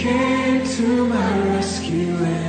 came to my rescue